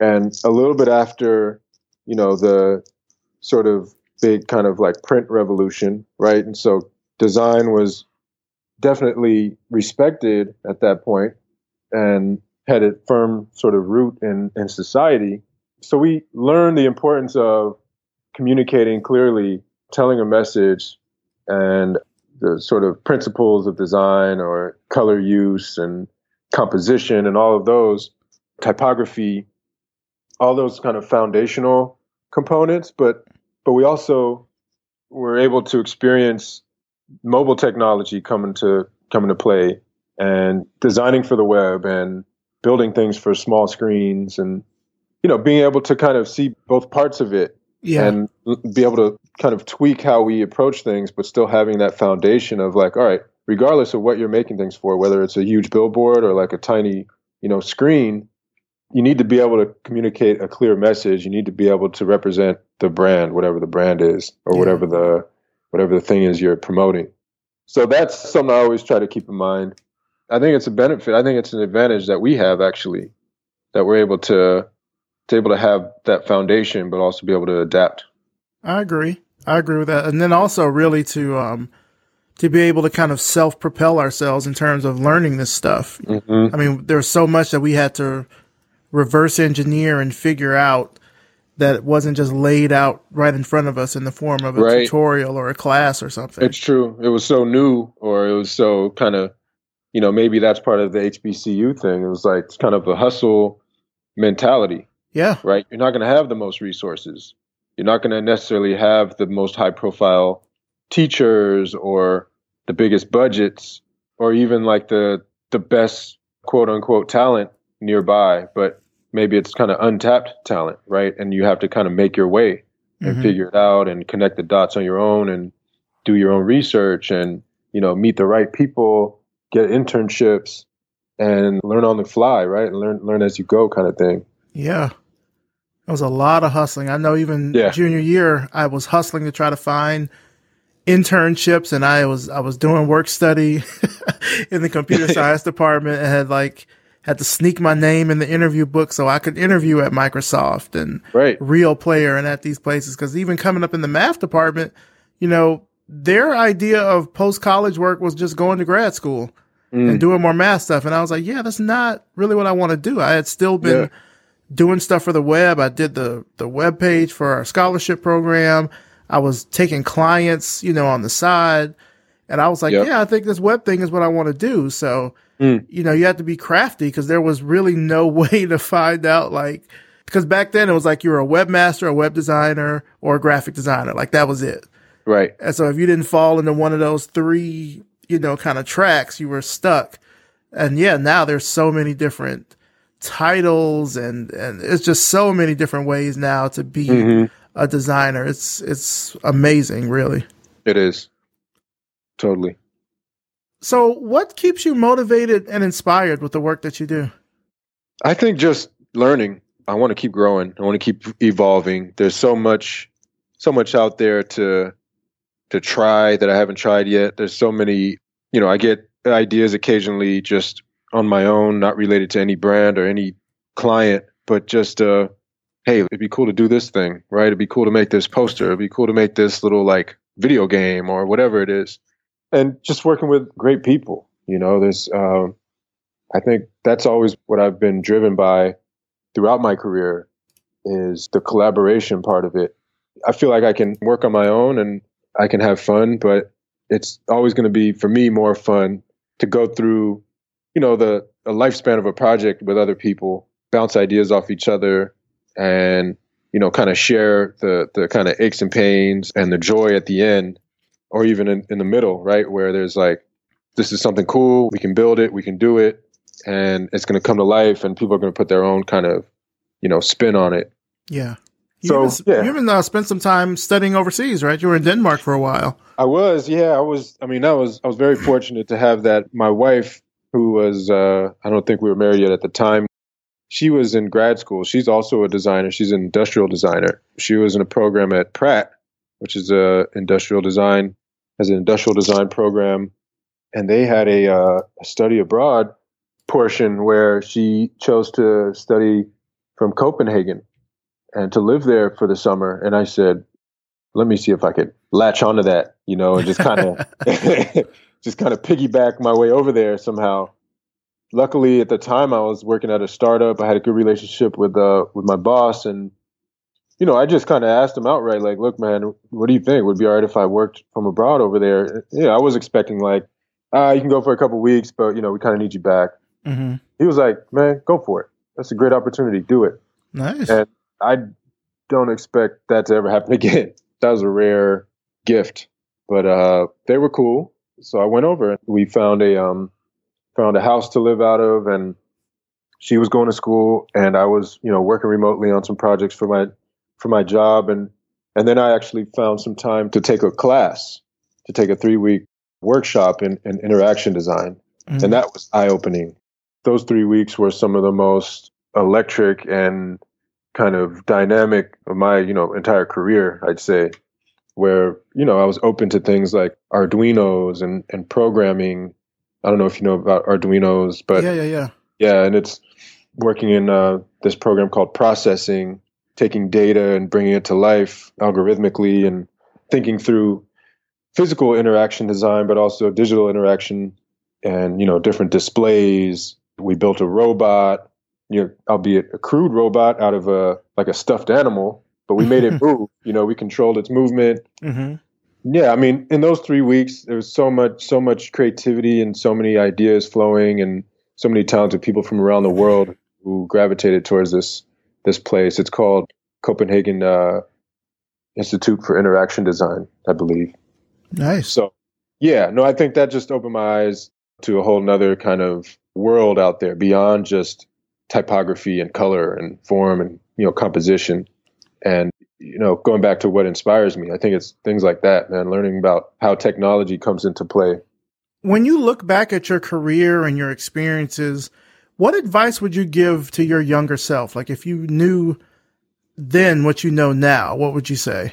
and a little bit after, you know, the sort of big kind of like print revolution, right? And so design was definitely respected at that point and had a firm sort of root in, in society. So we learned the importance of communicating clearly, telling a message, and the sort of principles of design or color use and composition and all of those, typography, all those kind of foundational components, but but we also were able to experience mobile technology coming to coming to play and designing for the web and building things for small screens and you know being able to kind of see both parts of it Yeah. and be able to kind of tweak how we approach things but still having that foundation of like all right regardless of what you're making things for whether it's a huge billboard or like a tiny you know screen you need to be able to communicate a clear message you need to be able to represent the brand whatever the brand is or Yeah. whatever the whatever the thing is you're promoting so that's something i always try to keep in mind i think it's a benefit i think it's an advantage that we have actually that we're able to to able to have that foundation but also be able to adapt I agree. I agree with that. And then also really to um to be able to kind of self propel ourselves in terms of learning this stuff. mm-hmm. I mean, there's so much that we had to reverse engineer and figure out that it wasn't just laid out right in front of us in the form of a Right. tutorial or a class or something. It's true. It was so new, or it was so kind of, you know, maybe that's part of the HBCU thing. It was like it's kind of a hustle mentality, yeah. right? You're not going to have the most resources. You're not going to necessarily have the most high profile teachers or the biggest budgets or even like the the best quote unquote talent nearby, but maybe it's kind of untapped talent, right? And you have to kind of make your way and Mhm. figure it out and connect the dots on your own and do your own research and you know meet the right people get internships and learn on the fly right and learn learn as you go kind of thing Yeah. It was a lot of hustling. I know even Yeah. junior year I was hustling to try to find internships and I was I was doing work study *laughs* in the computer *laughs* science department and had like had to sneak my name in the interview book so I could interview at Microsoft and right real player and at these places because even coming up in the math department, you know, their idea of post college work was just going to grad school Mm. and doing more math stuff. And I was like, yeah, that's not really what I want to do. I had still been Yeah. doing stuff for the web. I did the, the web page for our scholarship program. I was taking clients, you know, on the side. And I was like, Yep. yeah, I think this web thing is what I want to do. So, Mm. you know, you have to be crafty because there was really no *laughs* way to find out like, because back then it was like you were a webmaster, a web designer, or a graphic designer. Like that was it. right And so if you didn't fall into one of those three, you know, kind of tracks, you were stuck. And yeah, now there's so many different titles and, and it's just so many different ways now to be Mhm. a designer. It's, it's amazing, really. it is totally So what keeps you motivated and inspired with the work that you do? i think just learning. I want to keep growing. I want to keep evolving. There's so much so much out there to to try that i haven't tried yet. There's so many you know i get ideas occasionally just on my own not related to any brand or any client but just uh hey it'd be cool to do this thing right? It'd be cool to make this poster. It'd be cool to make this little like video game or whatever it is and just working with great people you know there's um i think that's always what i've been driven by throughout my career is the collaboration part of it. I feel like i can work on my own and i can have fun but it's always going to be for me more fun to go through you know the a lifespan of a project with other people bounce ideas off each other and you know kind of share the the kind of aches and pains and the joy at the end or even in, in the middle right where there's like this is something cool we can build it we can do it and it's going to come to life and people are going to put their own kind of you know spin on it Yeah. You So, even, yeah. you even uh, spent some time studying overseas, right? You were in Denmark for a while. I was, yeah, I was. I mean, I was. I was very fortunate to have that. My wife, who was, uh, I don't think we were married yet at the time. She was in grad school. She's also a designer. She's an industrial designer. She was in a program at Pratt, which is a industrial design, has an industrial design program, and they had a, uh, a study abroad portion where she chose to study from Copenhagen and to live there for the summer. And I said, let me see if I could latch onto that, you know, and just kind of *laughs* just kind of piggyback my way over there somehow. Luckily, at the time, I was working at a startup. I had a good relationship with uh with my boss, and you know, I just kind of asked him outright, like, "Look, man, what do you think? Would be all right if I worked from abroad over there?" Yeah, I was expecting like, "Ah, you can go for a couple weeks, but you know, we kind of need you back." Mm-hmm. He was like, "Man, go for it. That's a great opportunity. Do it." Nice. And I don't expect that to ever *laughs* happen again. That was a rare gift, but uh, they were cool. So I went over and we found a um, found a house to live out of, and she was going to school, and I was you know working remotely on some projects for my for my job, and and then I actually found some time to take a class, to take a three week workshop in, in interaction design, mm-hmm. and that was eye opening. Those three weeks were some of the most electric and kind of dynamic of my you know entire career i'd say where you know i was open to things like arduinos and and programming i don't know if you know about arduinos but yeah yeah yeah yeah and it's working in uh, this program called processing taking data and bringing it to life algorithmically and thinking through physical interaction design but also digital interaction and you know different displays we built a robot you know, albeit a crude robot out of a like a stuffed animal, but we made it *laughs* move. You know, we controlled its movement. Mm-hmm. Yeah, I mean, in those three weeks, there was so much, so much creativity and so many ideas flowing, and so many talented people from around the world who gravitated towards this this place. It's called Copenhagen uh, Institute for Interaction Design, I believe. Nice. So, yeah, no, I think that just opened my eyes to a whole nother kind of world out there beyond just typography and color and form and you know composition and you know going back to what inspires me i think it's things like that man learning about how technology comes into play when you look back at your career and your experiences what advice would you give to your younger self? Like if you knew then what you know now what would you say?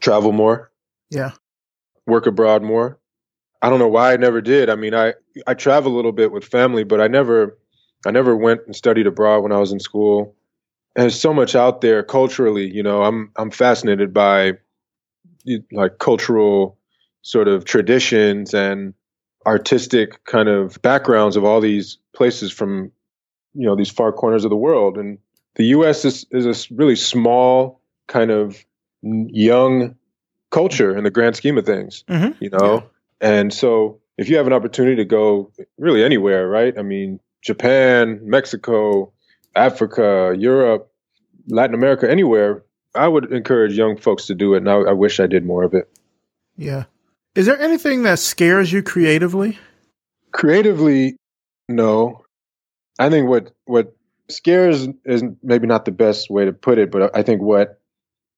Travel more. Yeah. Work abroad more. I don't know why i never did. I mean i i travel a little bit with family but i never I never went and studied abroad when I was in school. And there's so much out there culturally, you know, I'm I'm fascinated by like cultural sort of traditions and artistic kind of backgrounds of all these places from you know these far corners of the world and the US is is a really small kind of young culture in the grand scheme of things mm-hmm. you know yeah. and so if you have an opportunity to go really anywhere right i mean Japan, Mexico, Africa, Europe, Latin America, anywhere, I would encourage young folks to do it. And I, I wish I did more of it. Yeah. Is there anything that scares you creatively? Creatively, no. I think what what scares is maybe not the best way to put it, but I think what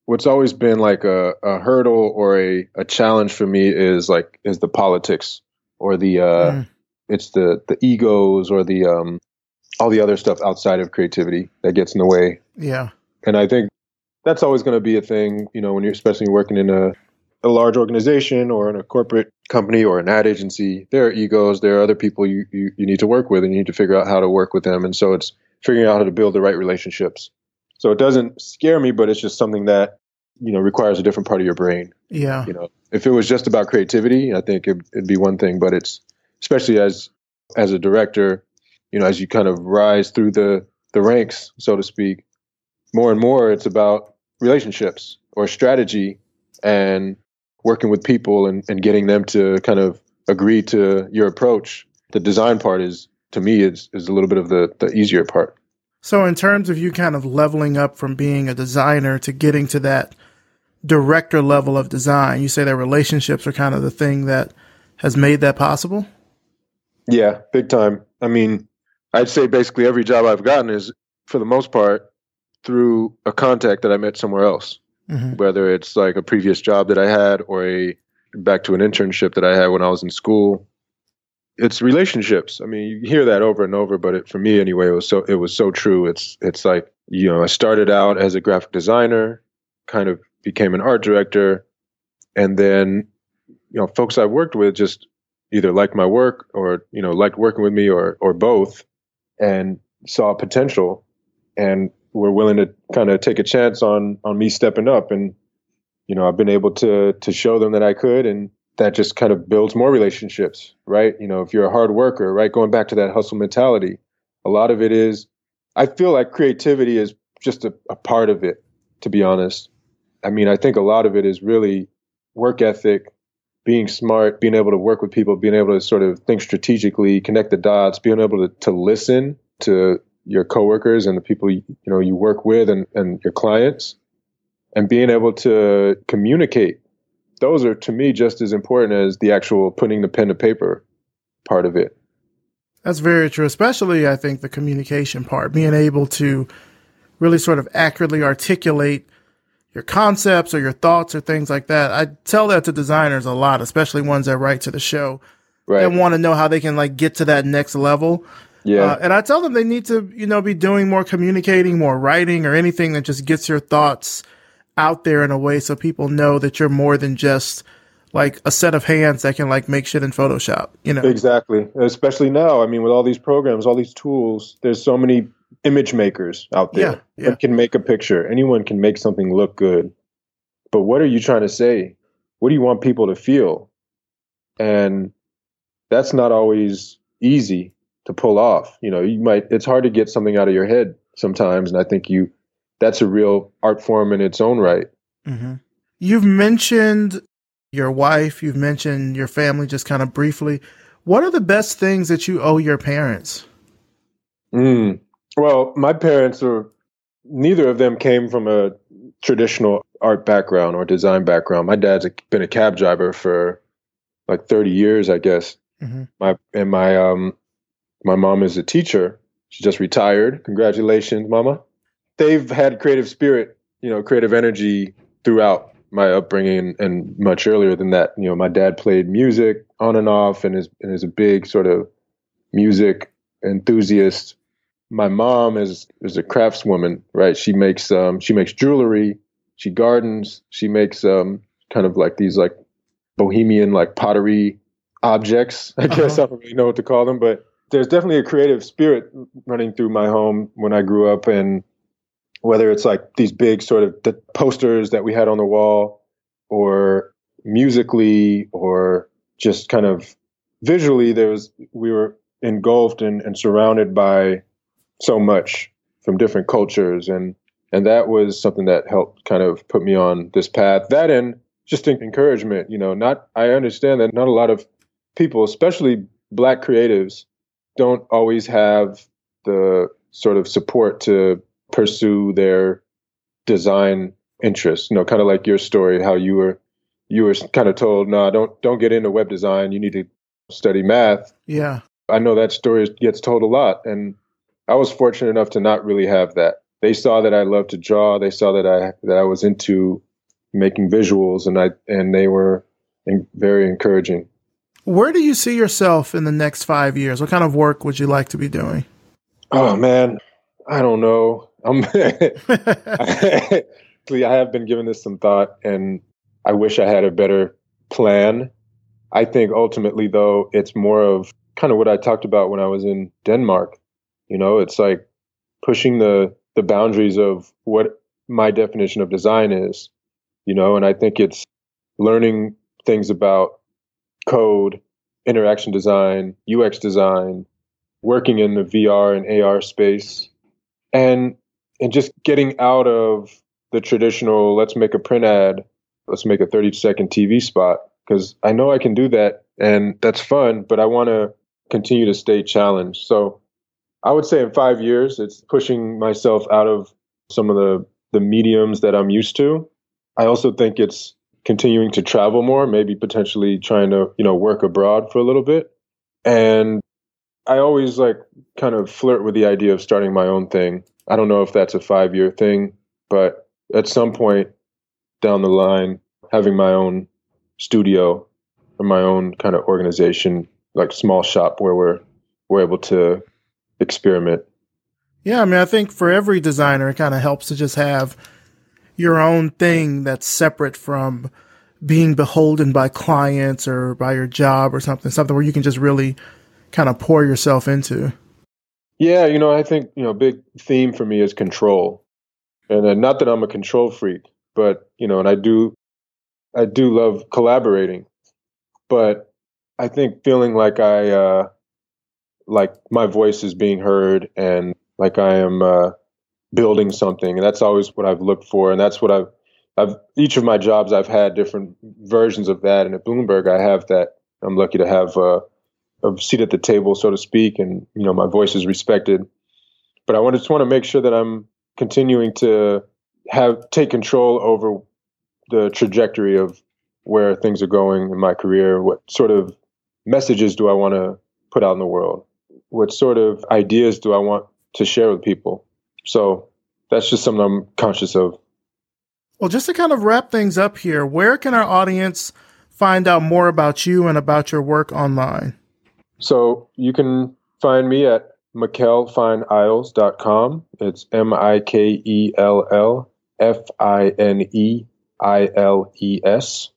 what's always been like a, a hurdle or a, a challenge for me is like is the politics or the uh, mm it's the the egos or the um all the other stuff outside of creativity that gets in the way. Yeah. And I think that's always going to be a thing, you know, when you're especially working in a a large organization or in a corporate company or an ad agency, there are egos, there are other people you, you, you need to work with and you need to figure out how to work with them. And so it's figuring out how to build the right relationships. So it doesn't scare me, but it's just something that, you know, requires a different part of your brain. Yeah. You know, if it was just about creativity, I think it, it'd be one thing, but it's especially as as a director, you know, as you kind of rise through the the ranks, so to speak, more and more it's about relationships or strategy and working with people and, and getting them to kind of agree to your approach. The design part is to me is is a little bit of the the easier part. So in terms of you kind of leveling up from being a designer to getting to that director level of design, you say that relationships are kind of the thing that has made that possible? Yeah, big time. I mean, I'd say basically every job I've gotten is, for the most part, through a contact that I met somewhere else. Mm-hmm. Whether it's like a previous job that I had or a back to an internship that I had when I was in school. It's relationships. I mean, you hear that over and over, but it, for me anyway, it was so it was so true. It's it's like you know, I started out as a graphic designer, kind of became an art director, and then you know, folks I worked with just either liked my work or you know liked working with me or or both and saw potential and were willing to kind of take a chance on on me stepping up. And you know I've been able to to show them that I could. And that just kind of builds more relationships right? You know if you're a hard worker right? Going back to that hustle mentality a lot of it is I feel like creativity is just a, a part of it to be honest. I mean I think a lot of it is really work ethic being smart, being able to work with people, being able to sort of think strategically, connect the dots, being able to, to listen to your coworkers and the people you, you know you work with and, and your clients. And being able to communicate those are to me just as important as the actual putting the pen to paper part of it. That's very true especially i think the communication part being able to really sort of accurately articulate your concepts or your thoughts or things like that. I tell that to designers a lot especially ones that write to the show. Right. and want to know how they can like get to that next level yeah. Uh, and I tell them they need to, you know, be doing more communicating, more writing, or anything that just gets your thoughts out there in a way so people know that you're more than just like a set of hands that can like make shit in Photoshop, you know. Exactly. Especially now, I mean with all these programs, all these tools, there's so many image makers out there yeah, yeah. that can make a picture. Anyone can make something look good. But what are you trying to say? What do you want people to feel? And that's not always easy to pull off. You know, you might it's hard to get something out of your head sometimes and I think you that's a real art form in its own right. Mm-hmm. You've mentioned your wife, you've mentioned your family just kind of briefly. What are the best things that you owe your parents? Mm. Well, my parents are neither of them came from a traditional art background or design background. My dad's a, been a cab driver for like 30 years, I guess. Mm-hmm. My and my um my mom is a teacher. She just retired. Congratulations, mama they've had creative spirit, you know, creative energy throughout my upbringing and much earlier than that. You know, my dad played music on and off and is and is a big sort of music enthusiast. My mom is is a craftswoman, right? She makes um she makes jewelry, she gardens, she makes um kind of like these like bohemian like pottery objects. *laughs* I guess uh-huh. I don't really know what to call them, but there's definitely a creative spirit running through my home when I grew up and whether it's like these big sort of the posters that we had on the wall or musically or just kind of visually there was we were engulfed and, and surrounded by so much from different cultures and and that was something that helped kind of put me on this path. That and just encouragement you know not i understand that not a lot of people especially black creatives don't always have the sort of support to pursue their design interests. You know, kind of like your story, how you were you were kind of told, no, don't don't get into web design. You need to study math. Yeah, I know that story gets told a lot, and I was fortunate enough to not really have that. They saw that I loved to draw. They saw that I that I was into making visuals, and I and they were very encouraging. Where do you see yourself in the next five years? What kind of work would you like to be doing? Oh man, I don't know. Um, *laughs* *laughs* I have been giving this some thought, and I wish I had a better plan. I think ultimately, though, it's more of kind of what I talked about when I was in Denmark. You know, it's like pushing the the boundaries of what my definition of design is. You know, and I think it's learning things about code, interaction design, UX design, working in the VR and AR space, and and just getting out of the traditional let's make a print ad let's make a 30 second tv spot because i know i can do that and that's fun but i want to continue to stay challenged. So i would say in five years it's pushing myself out of some of the the mediums that i'm used to. I also think it's continuing to travel more maybe potentially trying to you know work abroad for a little bit and i always like kind of flirt with the idea of starting my own thing I don't know if that's a five year thing, but at some point down the line, having my own studio or my own kind of organization, like small shop where we're we're able to experiment. Yeah, I mean, I think for every designer, it kind of helps to just have your own thing that's separate from being beholden by clients or by your job or something, something where you can just really kind of pour yourself into. Yeah, you know, I think you know, big theme for me is control, and uh, not that I'm a control freak, but you know, and I do, I do love collaborating, but I think feeling like I, uh, like my voice is being heard and like I am uh, building something, and that's always what I've looked for, and that's what I've, I've each of my jobs I've had different versions of that, and at Bloomberg I have that. I'm lucky to have. Uh, a seat at the table, so to speak, and you know my voice is respected. but I want just want to make sure that I'm continuing to have take control over the trajectory of where things are going in my career. What sort of messages do I want to put out in the world? What sort of ideas do I want to share with people? So that's just something I'm conscious of. Well, just to kind of wrap things up here, where can our audience find out more about you and about your work online? So you can find me at MikellFineIles.com. It's M I K E L L F I N E I L E S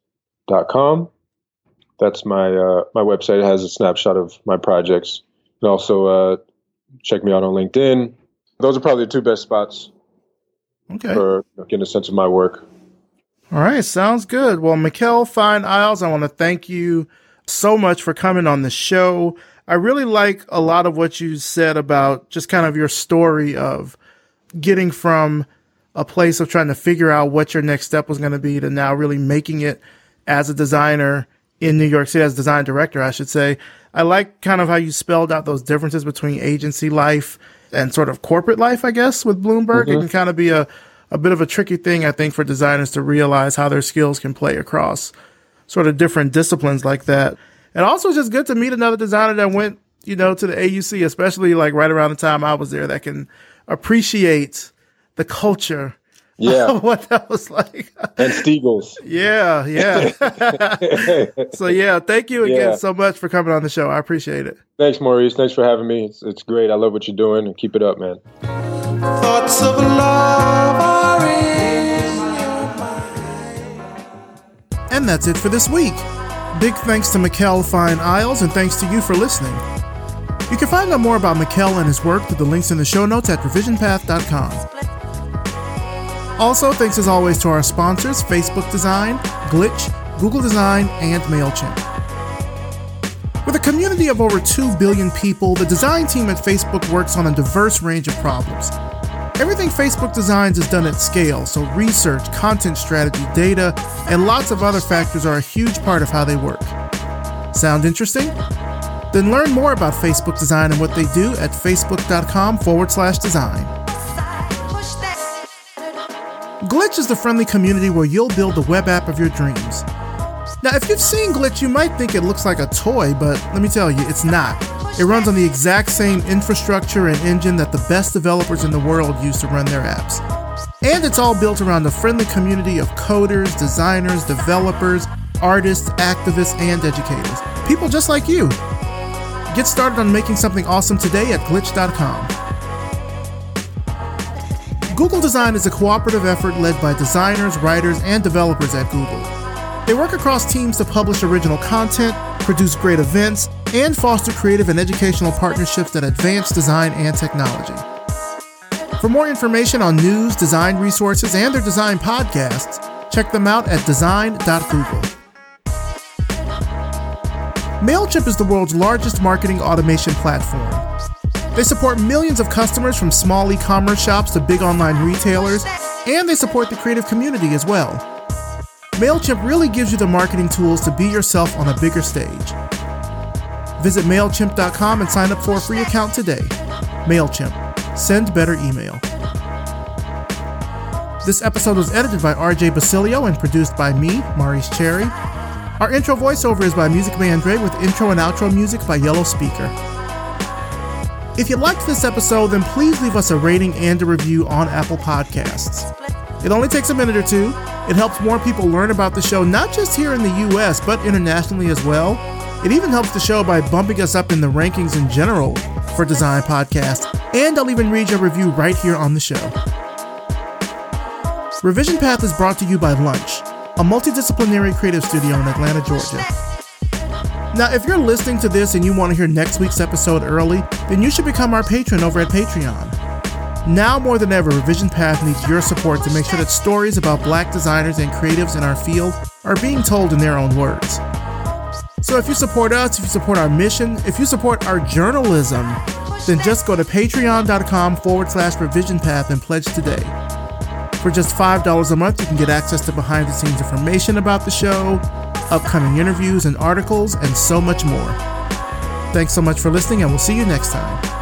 dot com. That's my uh, my website. It has a snapshot of my projects. And also uh, check me out on LinkedIn. Those are probably the two best spots Okay. for getting a sense of my work. All right, sounds good. Well, Mikell Fine Iles, I want to thank you so much for coming on the show. I really like a lot of what you said about just kind of your story of getting from a place of trying to figure out what your next step was going to be to now really making it as a designer in New York City, as design director, I should say. I like kind of how you spelled out those differences between agency life and sort of corporate life, I guess, with Bloomberg. It mm-hmm. can kind of be a, a bit of a tricky thing, I think, for designers to realize how their skills can play across sort of different disciplines like that. And also it's just good to meet another designer that went, you know, to the AUC, especially like right around the time I was there that can appreciate the culture Yeah, *laughs* what that was like. and Stiegels. yeah, yeah. *laughs* so yeah, thank you again Yeah. so much for coming on the show. I appreciate it. Thanks, Maurice. Thanks for having me. It's, it's great. I love what you're doing, and keep it up, man. Thoughts of love are in And that's it for this week. Big thanks to Mikell Fine Iles and thanks to you for listening. You can find out more about Mikell and his work through the links in the show notes at revisionpath.com. Also, thanks as always to our sponsors Facebook Design, Glitch, Google Design, and MailChimp. With a community of over 2 billion people, the design team at Facebook works on a diverse range of problems. Everything Facebook designs is done at scale, so research, content strategy, data, and lots of other factors are a huge part of how they work. Sound interesting? Then learn more about Facebook design and what they do at facebook.com forward slash design. Glitch is the friendly community where you'll build the web app of your dreams. Now, if you've seen Glitch, you might think it looks like a toy, but let me tell you, it's not. It runs on the exact same infrastructure and engine that the best developers in the world use to run their apps. And it's all built around a friendly community of coders, designers, developers, artists, activists, and educators. People just like you. Get started on making something awesome today at glitch.com. Google Design is a cooperative effort led by designers, writers, and developers at Google. They work across teams to publish original content, produce great events, and foster creative and educational partnerships that advance design and technology. For more information on news, design resources, and their design podcasts, check them out at design.google. MailChimp is the world's largest marketing automation platform. They support millions of customers from small e commerce shops to big online retailers, and they support the creative community as well. MailChimp really gives you the marketing tools to be yourself on a bigger stage. Visit MailChimp.com and sign up for a free account today. MailChimp. Send better email. This episode was edited by RJ Basilio and produced by me, Maurice Cherry. Our intro voiceover is by Music Man Dre with intro and outro music by Yellow Speaker. If you liked this episode, then please leave us a rating and a review on Apple Podcasts. It only takes a minute or two. It helps more people learn about the show, not just here in the US, but internationally as well. It even helps the show by bumping us up in the rankings in general for Design Podcast, and I'll even read your review right here on the show. Revision Path is brought to you by Lunch, a multidisciplinary creative studio in Atlanta, Georgia. Now, if you're listening to this and you want to hear next week's episode early, then you should become our patron over at Patreon. Now more than ever, Revision Path needs your support to make sure that stories about black designers and creatives in our field are being told in their own words. So if you support us, if you support our mission, if you support our journalism, then just go to patreon.com forward slash revision path and pledge today. For just $5 a month, you can get access to behind the scenes information about the show, upcoming interviews and articles, and so much more. Thanks so much for listening, and we'll see you next time.